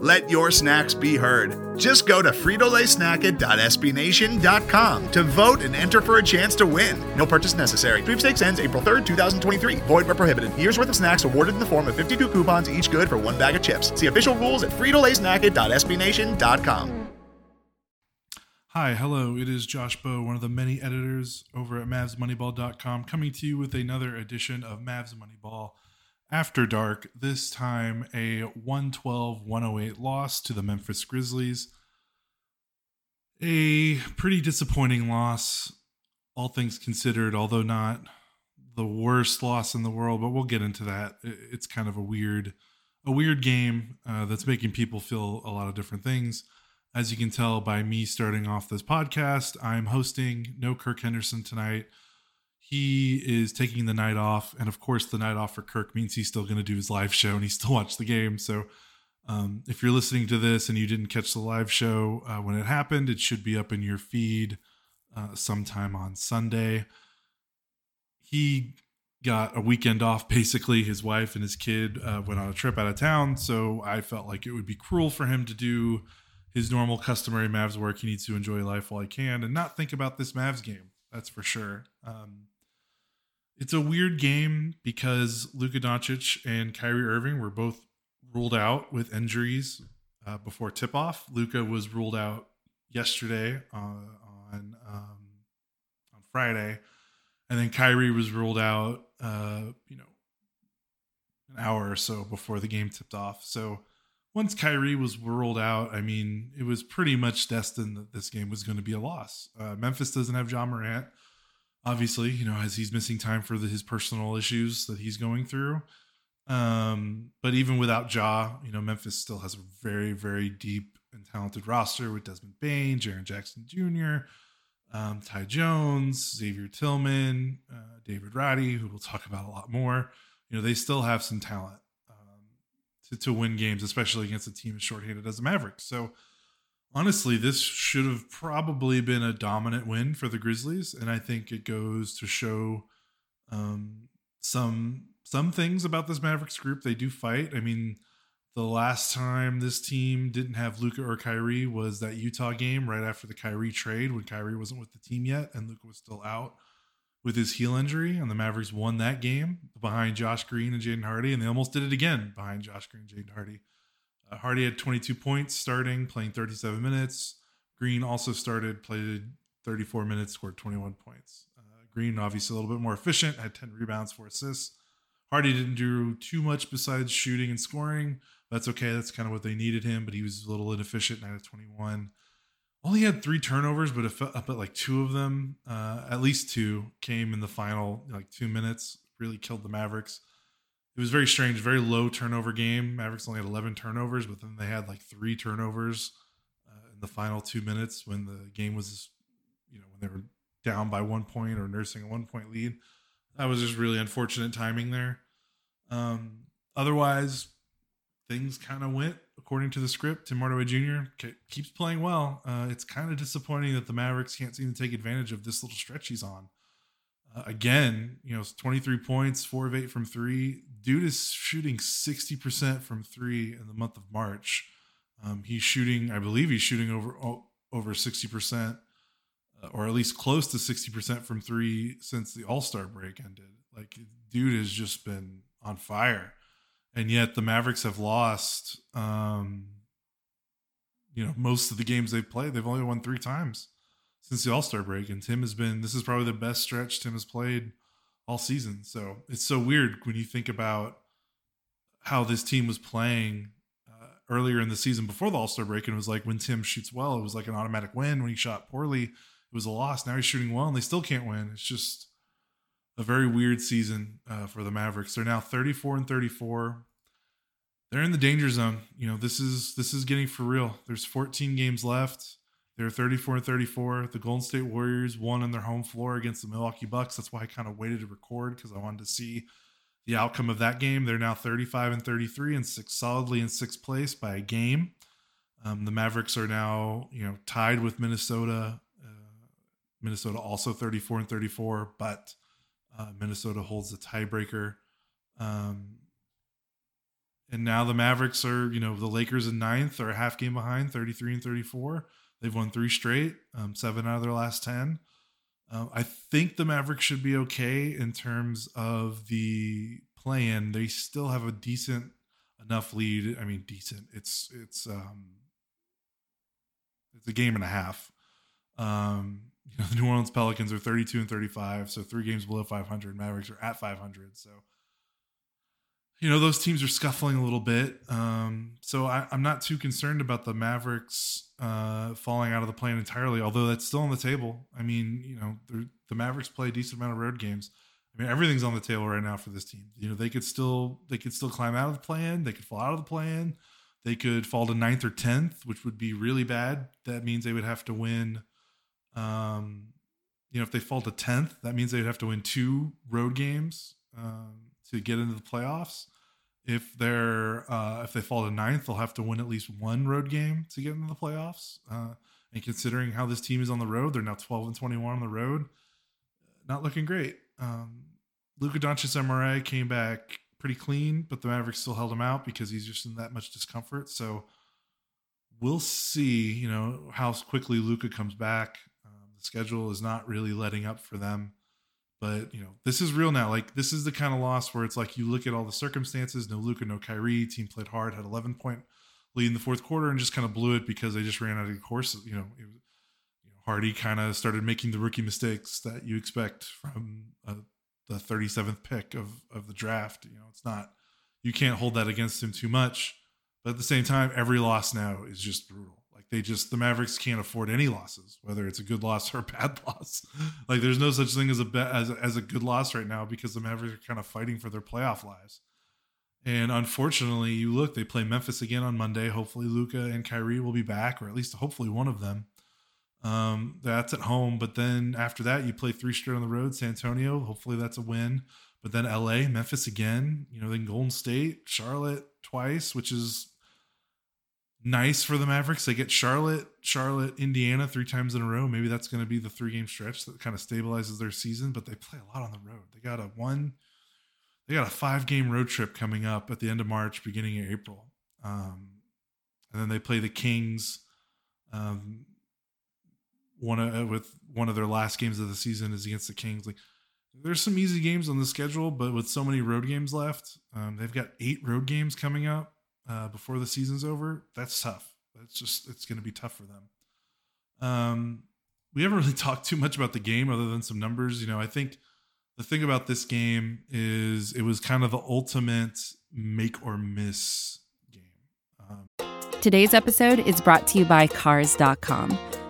Let your snacks be heard. Just go to fritolaysnacket.sbnation.com to vote and enter for a chance to win. No purchase necessary. Sweepstakes ends April 3rd, 2023. Void where prohibited. Year's worth of snacks awarded in the form of 52 coupons, each good for one bag of chips. See official rules at fritolaysnacket.sbnation.com. Hi, hello. It is Josh Bowe, one of the many editors over at MavsMoneyball.com, coming to you with another edition of Mavs Moneyball after dark, this time a 112 108 loss to the Memphis Grizzlies. A pretty disappointing loss, all things considered, although not the worst loss in the world, but we'll get into that. It's kind of a weird a weird game uh, that's making people feel a lot of different things. As you can tell by me starting off this podcast, I'm hosting no Kirk Henderson tonight he is taking the night off, and of course, the night off for Kirk means he's still going to do his live show and he still watch the game. So, um, if you're listening to this and you didn't catch the live show uh, when it happened, it should be up in your feed uh, sometime on Sunday. He got a weekend off. Basically, his wife and his kid uh, went on a trip out of town, so I felt like it would be cruel for him to do his normal, customary Mavs work. He needs to enjoy life while he can and not think about this Mavs game. That's for sure. Um, it's a weird game because Luka Doncic and Kyrie Irving were both ruled out with injuries uh, before tip off. Luka was ruled out yesterday uh, on um, on Friday, and then Kyrie was ruled out. Uh, you know, an hour or so before the game tipped off. So once Kyrie was ruled out, I mean, it was pretty much destined that this game was going to be a loss. Uh, Memphis doesn't have Ja Morant obviously, you know, as he's missing time for the, his personal issues that he's going through. Um, but even without Ja, you know, Memphis still has a very, very deep and talented roster with Desmond Bane, Jaren Jackson Jr., um, Tyus Jones, Xavier Tillman, uh, David Roddy, who we'll talk about a lot more. You know, they still have some talent um, to, to win games, especially against a team as shorthanded as the Mavericks. So, honestly, this should have probably been a dominant win for the Grizzlies, and I think it goes to show um, some some things about this Mavericks group. They do fight. I mean, the last time this team didn't have Luka or Kyrie was that Utah game right after the Kyrie trade when Kyrie wasn't with the team yet and Luka was still out with his heel injury, and the Mavericks won that game behind Josh Green and Jaden Hardy, and they almost did it again behind Josh Green and Jaden Hardy. Hardy had 22 points starting, playing 37 minutes. Green also started, played 34 minutes, scored 21 points. Uh, Green, obviously a little bit more efficient, had 10 rebounds, four assists. Hardy didn't do too much besides shooting and scoring. That's okay. That's kind of what they needed him, but he was a little inefficient, 9 of 21. Only had three turnovers, but up at like two of them, uh, at least two, came in the final like two minutes. Really killed the Mavericks it was very strange, very low turnover game. Mavericks only had 11 turnovers, but then they had like three turnovers uh, in the final two minutes when the game was, you know, when they were down by one point or nursing a one point lead. That was just really unfortunate timing there. Um, otherwise, things kind of went according to the script. Tim Hardaway Jr. keeps playing well. Uh, it's kind of disappointing that the Mavericks can't seem to take advantage of this little stretch he's on. Uh, again, you know, 23 points, four of eight from three. Dude is shooting 60% from three in the month of March. Um, he's shooting, I believe he's shooting over over 60%, uh, or at least close to 60% from three since the All Star break ended. Like, dude has just been on fire. And yet the Mavericks have lost, um, you know, most of the games they've played. They've only won three times since the All Star break. And Tim has been, this is probably the best stretch Tim has played all season. So it's so weird when you think about how this team was playing earlier in the season before the All Star break, and it was like when Tim shoots well, it was like an automatic win. When he shot poorly, it was a loss. Now he's shooting well, and they still can't win. It's just a very weird season uh, for the Mavericks. They're now 34 and 34. They're in the danger zone. You know, this is this is getting for real. There's 14 games left. They're 34 and 34. The Golden State Warriors won on their home floor against the Milwaukee Bucks. That's why I kind of waited to record because I wanted to see the outcome of that game. They're now 35 and 33 and six solidly in sixth place by a game. Um, the Mavericks are now, you know, tied with Minnesota. Uh, Minnesota also 34 and 34, but uh, Minnesota holds the tiebreaker. Um, and now the Mavericks are, you know, the Lakers in ninth are a half game behind, 33 and 34. They've won three straight, um, seven out of their last 10. Uh, I think the Mavericks should be okay in terms of the play-in. They still have a decent enough lead. I mean, decent. It's it's um it's a game and a half. Um, you know, the New Orleans Pelicans are 32 and 35, so three games below 500. Mavericks are at 500, so you know those teams are scuffling a little bit. Um, so I, am not too concerned about the Mavericks uh, falling out of the play-in entirely, although that's still on the table. I mean, you know, the Mavericks play a decent amount of road games. I mean, everything's on the table right now for this team. You know, they could still they could still climb out of the play-in. They could fall out of the play-in. They could fall to ninth or tenth, which would be really bad. That means they would have to win. Um, you know, if they fall to tenth, that means they'd have to win two road games. Um, to get into the playoffs. If they're uh, if they fall to ninth, they'll have to win at least one road game to get into the playoffs. Uh, and considering how this team is on the road, they're now 12 and 21 on the road. Not looking great. Um, Luka Doncic MRI came back pretty clean, but the Mavericks still held him out because he's just in that much discomfort. So we'll see, you know, how quickly Luka comes back. Um, the schedule is not really letting up for them. But you know, this is real now. Like this is the kind of loss where it's like you look at all the circumstances. No Luka, no Kyrie. Team played hard, had 11 point lead in the fourth quarter, and just kind of blew it because they just ran out of course. You know, it, you know Hardy kind of started making the rookie mistakes that you expect from a, the 37th pick of of the draft. You know, it's not you can't hold that against him too much. But at the same time, every loss now is just brutal. They just the Mavericks can't afford any losses, whether it's a good loss or a bad loss. like there's no such thing as a as a, as a good loss right now because the Mavericks are kind of fighting for their playoff lives. And unfortunately, you look, they play Memphis again on Monday. Hopefully, Luka and Kyrie will be back, or at least hopefully one of them. Um, that's at home. But then after that, you play three straight on the road. San Antonio, hopefully that's a win. But then LA, Memphis again. You know, then Golden State, Charlotte twice, which is nice for the Mavericks. They get Charlotte, Charlotte, Indiana three times in a row. Maybe that's going to be the three game stretch that kind of stabilizes their season. But they play a lot on the road. They got a one, they got a five game road trip coming up at the end of March, beginning of April. Um, and then they play the Kings. Um, one of, uh, with one of their last games of the season is against the Kings. Like there's some easy games on the schedule, but with so many road games left, um, they've got eight road games coming up uh, before the season's over, that's tough. That's just it's going to be tough for them. Um, we haven't really talked too much about the game other than some numbers. You know, I think the thing about this game is it was kind of the ultimate make or miss game. Um, Today's episode is brought to you by Cars.com.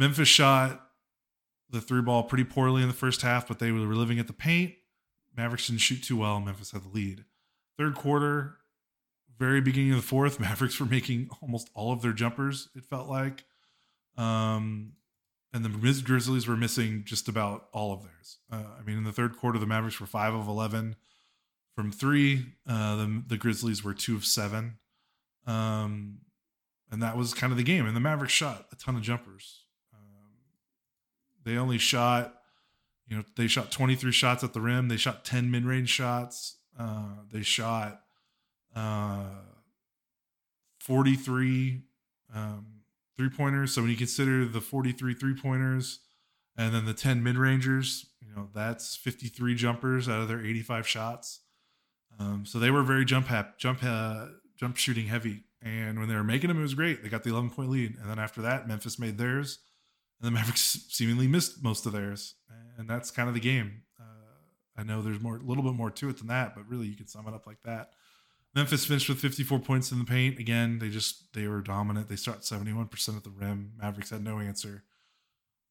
Memphis shot the three ball pretty poorly in the first half, but they were living at the paint. Mavericks didn't shoot too well. Memphis had the lead. Third quarter, very beginning of the fourth, Mavericks were making almost all of their jumpers, it felt like. Um, and the Grizzlies were missing just about all of theirs. Uh, I mean, in the third quarter, the Mavericks were five of 11 from three. Uh, the, the Grizzlies were two of seven. Um, and that was kind of the game. And the Mavericks shot a ton of jumpers. They only shot, you know, they shot 23 shots at the rim. They shot 10 mid range shots. Uh, they shot uh, 43 um, three pointers. So when you consider the 43 three pointers and then the 10 mid rangers, you know, that's 53 jumpers out of their 85 shots. Um, so they were very jump hap, jump uh, jump shooting heavy. And when they were making them, it was great. They got the 11 point lead. And then after that, Memphis made theirs and the Mavericks seemingly missed most of theirs, and that's kind of the game. Uh, I know there's more, a little bit more to it than that, but really you can sum it up like that. Memphis finished with 54 points in the paint. Again, they just they were dominant. They shot 71% at the rim. Mavericks had no answer.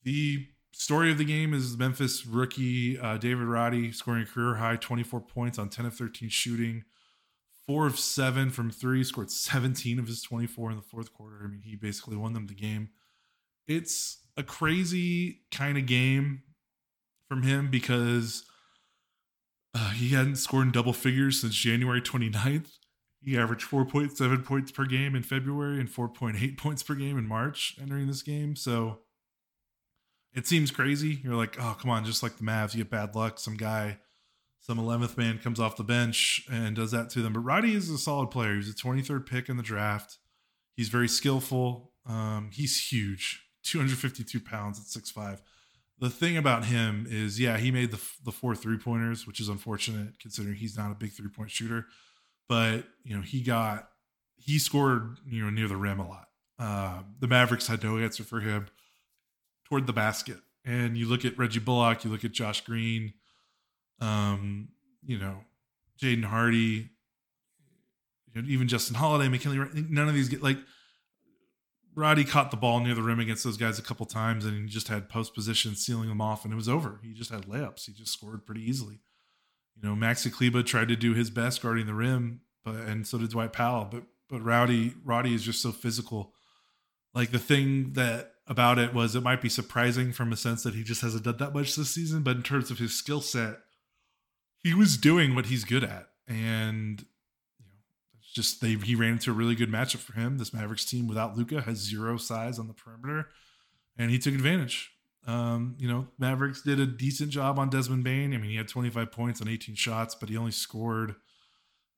The story of the game is Memphis rookie uh, David Roddy scoring a career high 24 points on 10 of 13 shooting, four of seven from three, scored 17 of his 24 in the fourth quarter. I mean, he basically won them the game. It's a crazy kind of game from him because uh, he hadn't scored in double figures since January 29th. He averaged 4.7 points per game in February and 4.8 points per game in March entering this game. So it seems crazy. You're like, oh, come on, just like the Mavs, you get bad luck. Some guy, some 11th man comes off the bench and does that to them. But Roddy is a solid player. He's a 23rd pick in the draft. He's very skillful. Um, he's huge. 252 pounds at 6'5. The thing about him is, yeah, he made the, the four three pointers, which is unfortunate considering he's not a big three point shooter. But, you know, he got, he scored, you know, near the rim a lot. Uh, the Mavericks had no answer for him toward the basket. And you look at Reggie Bullock, you look at Josh Green, um, you know, Jaden Hardy, you know, even Justin Holiday, McKinley, none of these get like Roddy caught the ball near the rim against those guys a couple times, and he just had post position sealing them off, and it was over. He just had layups. He just scored pretty easily. You know, Maxi Kleber tried to do his best guarding the rim, but and so did Dwight Powell. But but Rowdy Roddy is just so physical. Like the thing that about it was it might be surprising from a sense that he just hasn't done that much this season, but in terms of his skill set, he was doing what he's good at, and just they he ran into a really good matchup for him. This Mavericks team without Luka has zero size on the perimeter, and he took advantage. Um, you know, Mavericks did a decent job on Desmond Bane. I mean, he had 25 points on 18 shots, but he only scored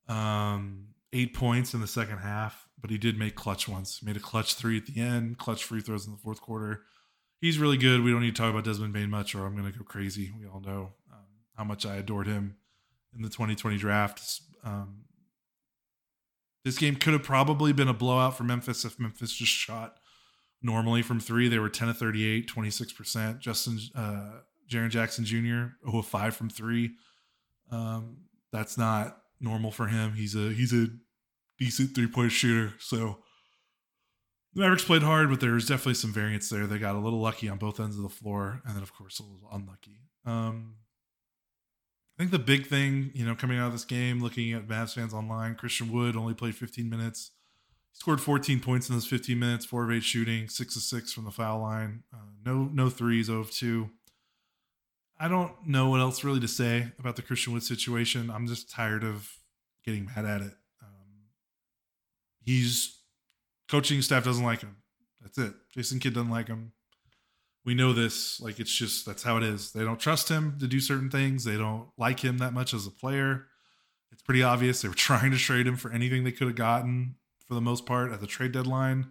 um, eight points in the second half. But he did make clutch ones. Made a clutch three at the end, clutch free throws in the fourth quarter. He's really good. We don't need to talk about Desmond Bane much, or I'm going to go crazy. We all know um, how much I adored him in the 2020 draft. Um, this game could have probably been a blowout for Memphis if Memphis just shot normally from three. They were 10 of 38, 26%. Justin, uh, Jaren Jackson Jr., 0 of 5 from three. Um, that's not normal for him. He's a he's a decent three point shooter. So the Mavericks played hard, but there was definitely some variance there. They got a little lucky on both ends of the floor, and then of course a little unlucky. Um, I think the big thing, you know, coming out of this game, looking at Mavs fans online, Christian Wood only played 15 minutes. He scored 14 points in those 15 minutes, four of eight shooting, six of six from the foul line. Uh, no, no threes, 0 of two. I don't know what else really to say about the Christian Wood situation. I'm just tired of getting mad at it. Um, he's coaching staff doesn't like him. That's it. Jason Kidd doesn't like him we know this. Like it's just that's how it is. They don't trust him to do certain things. They don't like him that much as a player. It's pretty obvious. They were trying to trade him for anything they could have gotten for the most part at the trade deadline.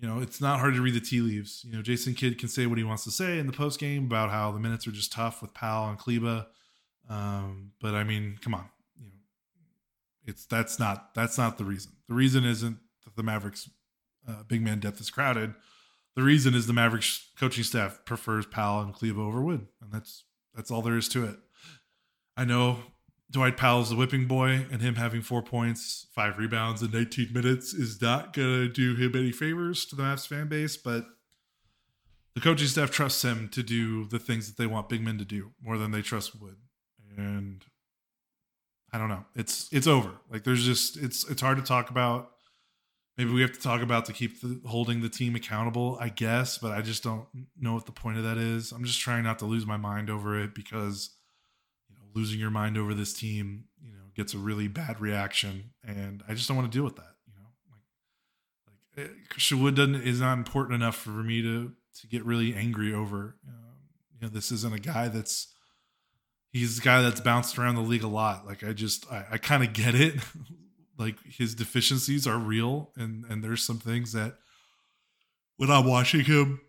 you know, it's not hard to read the tea leaves. You know, Jason Kidd can say what he wants to say in the post game about how the minutes are just tough with Powell and Kleber. Um, but I mean, come on, you know, it's that's not that's not the reason. The reason isn't that the Mavericks uh, big man depth is crowded. The reason is the Mavericks coaching staff prefers Powell and Kleber over Wood, and that's that's all there is to it. I know Dwight Powell's the whipping boy, and him having four points, five rebounds in 19 minutes is not to do him any favors to the Mavs fan base, but the coaching staff trusts him to do the things that they want big men to do more than they trust Wood. And I don't know. It's it's over. Like there's just it's it's hard to talk about. Maybe we have to talk about to keep the, holding the team accountable, I guess, but I just don't know what the point of that is. I'm just trying not to lose my mind over it because losing your mind over this team, you know, gets a really bad reaction, and I just don't want to deal with that. You know, like like eh, Christian Wood doesn't is not important enough for me to to get really angry over. Um, you know, this isn't a guy that's he's a guy that's bounced around the league a lot. Like I just I, I kind of get it. like his deficiencies are real, and and there's some things that when I'm watching him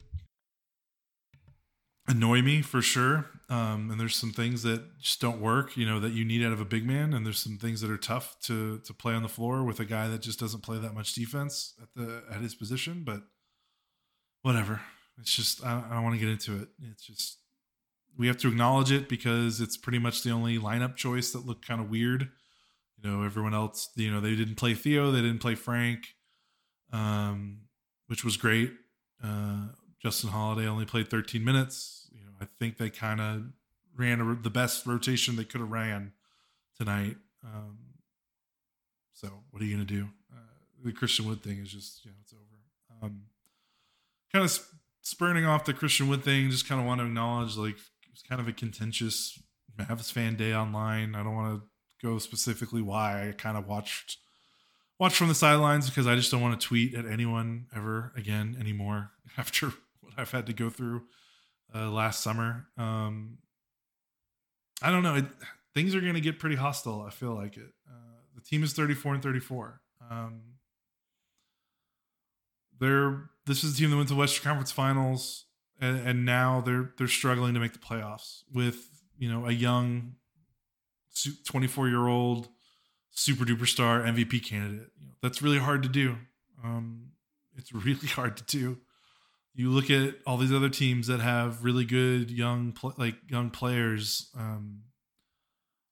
annoy me for sure. Um, and there's some things that just don't work, you know, that you need out of a big man. And there's some things that are tough to to play on the floor with a guy that just doesn't play that much defense at the at his position. But whatever. It's just I, I don't want to get into it. It's just we have to acknowledge it because it's pretty much the only lineup choice that looked kind of weird. You know, everyone else, you know, they didn't play Theo, they didn't play Frank, um, which was great. Uh, Justin Holiday only played 13 minutes You know, I think they kind of ran a, the best rotation they could have ran tonight. Um, so what are you going to do? Uh, the Christian Wood thing is just, you know, it's over. Um, kind of spurning off the Christian Wood thing, just kind of want to acknowledge like it was kind of a contentious Mavs fan day online. I don't want to go specifically why. I kind of watched watched from the sidelines because I just don't want to tweet at anyone ever again anymore after what I've had to go through uh, last summer. Um, I don't know. It, things are going to get pretty hostile. I feel like it. Uh, the team is 34 and 34. Um, they're this is the team that went to Western Conference Finals, and, and now they're they're struggling to make the playoffs with you know a young, 24 year old super duper star MVP candidate. You know, that's really hard to do. Um, it's really hard to do you look at all these other teams that have really good young like young players um,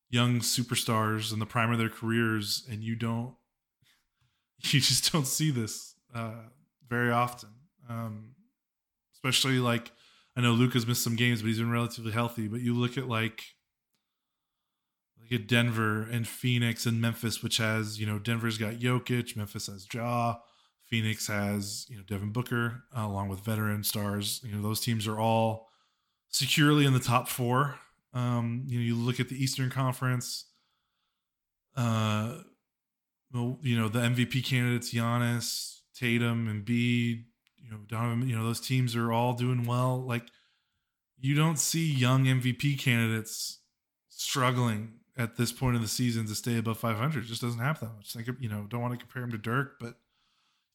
young superstars in the prime of their careers and you don't you just don't see this uh, very often um, especially like i know Luka's missed some games but he's been relatively healthy but you look at like like at denver and phoenix and memphis which has you know denver's got Jokic, memphis has Ja Phoenix has you know Devin Booker uh, along with veteran stars. You know those teams are all securely in the top four. Um, you know you look at the Eastern Conference. Uh, you know the MVP candidates: Giannis, Tatum, and Embiid. You know Donovan. You know those teams are all doing well. Like you don't see young MVP candidates struggling at this point in the season to stay above 500. It just doesn't happen that much. Think you know don't want to compare him to Dirk, but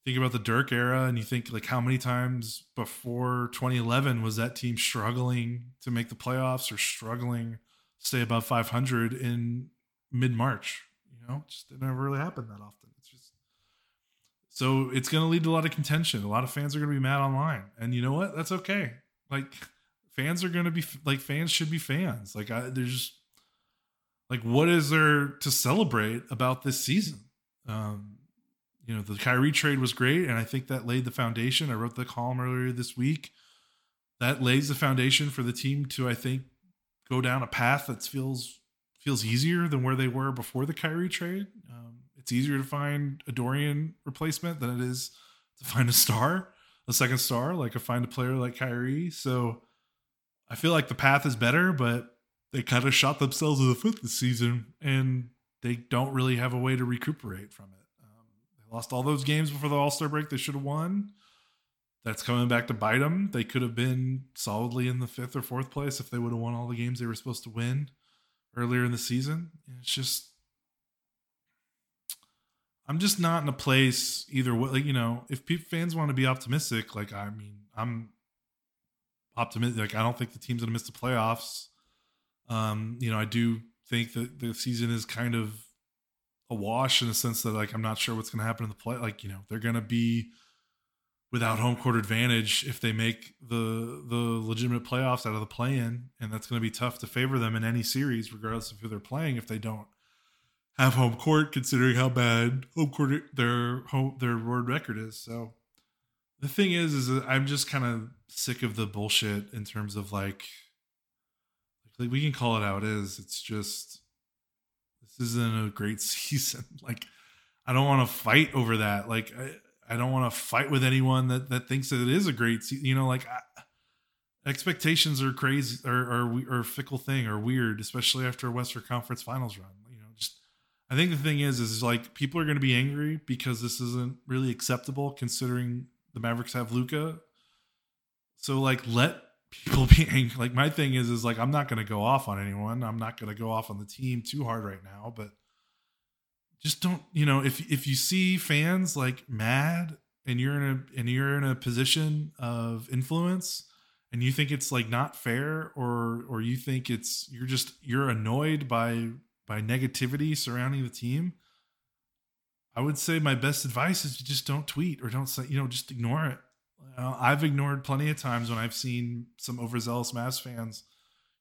think about the Dirk era and you think like how many times before 2011 was that team struggling to make the playoffs or struggling to stay above 500 in mid March? You know, just it never really happened that often. It's just so it's going to lead to a lot of contention. A lot of fans are going to be mad online, and you know what? That's okay. Like fans are going to be like fans should be fans. Like I, there's like what is there to celebrate about this season? Um, you know, the Kyrie trade was great, and I think that laid the foundation. I wrote the column earlier this week. That lays the foundation for the team to, I think, go down a path that feels feels easier than where they were before the Kyrie trade. Um, it's easier to find a Dorian replacement than it is to find a star, a second star, like a find a player like Kyrie. So I feel like the path is better, but they kind of shot themselves in the foot this season, and they don't really have a way to recuperate from it. Um, they lost all those games before the All Star break they should have won. That's coming back to bite them. They could have been solidly in the fifth or fourth place if they would have won all the games they were supposed to win earlier in the season. It's just, I'm just not in a place either way. Like, you know, if fans want to be optimistic, like, I mean, I'm optimistic. Like, I don't think the team's going to miss the playoffs. Um, you know, I do think that the season is kind of a wash in the sense that, like, I'm not sure what's going to happen in the play. Like, you know, they're going to be without home court advantage if they make the the legitimate playoffs out of the play in, and that's going to be tough to favor them in any series, regardless of who they're playing. If they don't have home court, considering how bad home court their home their road record is. So the thing is, is I'm just kind of sick of the bullshit in terms of like, like we can call it how it is. It's just this isn't a great season. Like I don't want to fight over that. Like I, I don't want to fight with anyone that that thinks that it is a great season. You know, like. I, expectations are crazy or or, or fickle thing or weird, especially after a Western Conference Finals run. You know, just I think the thing is, is like people are going to be angry because this isn't really acceptable considering the Mavericks have Luka. So like, let people be angry. Like my thing is, is like I'm not going to go off on anyone. I'm not going to go off on the team too hard right now. But just don't, you know, if if you see fans like mad and you're in a and you're in a position of influence and you think it's like not fair or or you think it's you're just you're annoyed by by negativity surrounding the team, I would say my best advice is you just don't tweet or don't say, you know, just ignore it. Uh, I've ignored plenty of times when I've seen some overzealous Mavs fans,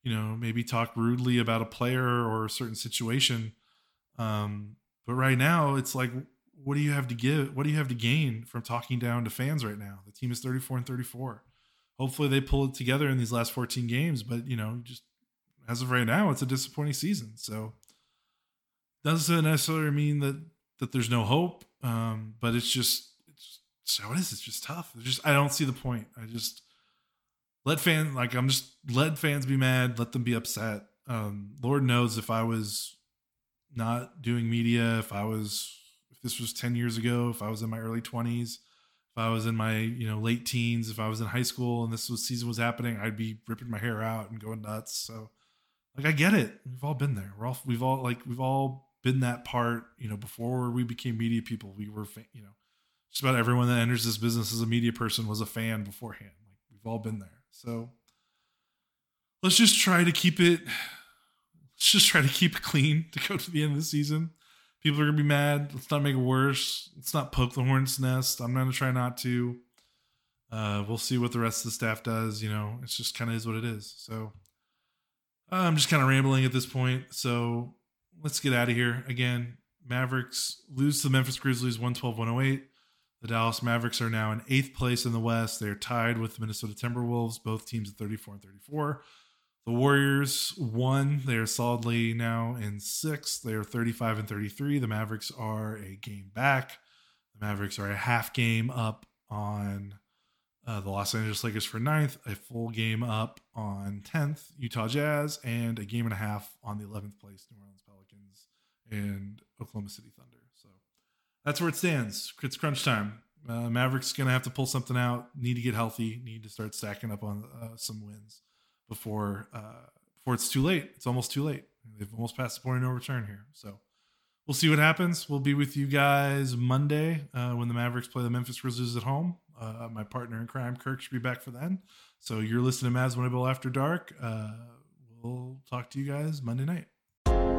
you know, maybe talk rudely about a player or a certain situation. Um, but right now, it's like, what do you have to give? What do you have to gain from talking down to fans right now? The team is 34 and 34. Hopefully, they pull it together in these last 14 games. But you know, just as of right now, it's a disappointing season. So doesn't necessarily mean that that there's no hope. Um, but it's just how it is. It's just tough. It's just I don't see the point. I just let fans like I'm just let fans be mad. Let them be upset. Um, Lord knows if I was not doing media, if I was if this was 10 years ago, if I was in my early 20s, if I was in my you know late teens, if I was in high school and this was season was happening, I'd be ripping my hair out and going nuts. So like I get it. We've all been there. We're all we've all like we've all been that part, you know, before we became media people, we were, you know, just about everyone that enters this business as a media person was a fan beforehand. Like we've all been there. So let's just try to keep it, let's just try to keep it clean to go to the end of the season. People are to be mad. Let's not make it worse. Let's not poke the hornet's nest. I'm to try not to. Uh, we'll see what the rest of the staff does. You know, it's just kind of is what it is. So uh, I'm just kind of rambling at this point. So let's get out of here. Again, Mavericks lose to the Memphis Grizzlies 112 108. The Dallas Mavericks are now in eighth place in the West. They are tied with the Minnesota Timberwolves, both teams at 34 and 34. The Warriors won. They are solidly now in sixth. They are 35 and 33. The Mavericks are a game back. The Mavericks are a half game up on uh, the Los Angeles Lakers for ninth, a full game up on 10th, Utah Jazz, and a game and a half on the 11th place, New Orleans Pelicans and Oklahoma City Thunder. That's where it stands. It's crunch time. Uh, Mavericks to have to pull something out, need to get healthy, need to start stacking up on uh, some wins before uh, before it's too late. It's almost too late. They've almost passed the point of no return here. So we'll see what happens. We'll be with you guys Monday uh, when the Mavericks play the Memphis Grizzlies at home. Uh, my partner in crime, Kirk, should be back for then. So you're listening to Mavs Moneyball After Dark. Uh, we'll talk to you guys Monday night.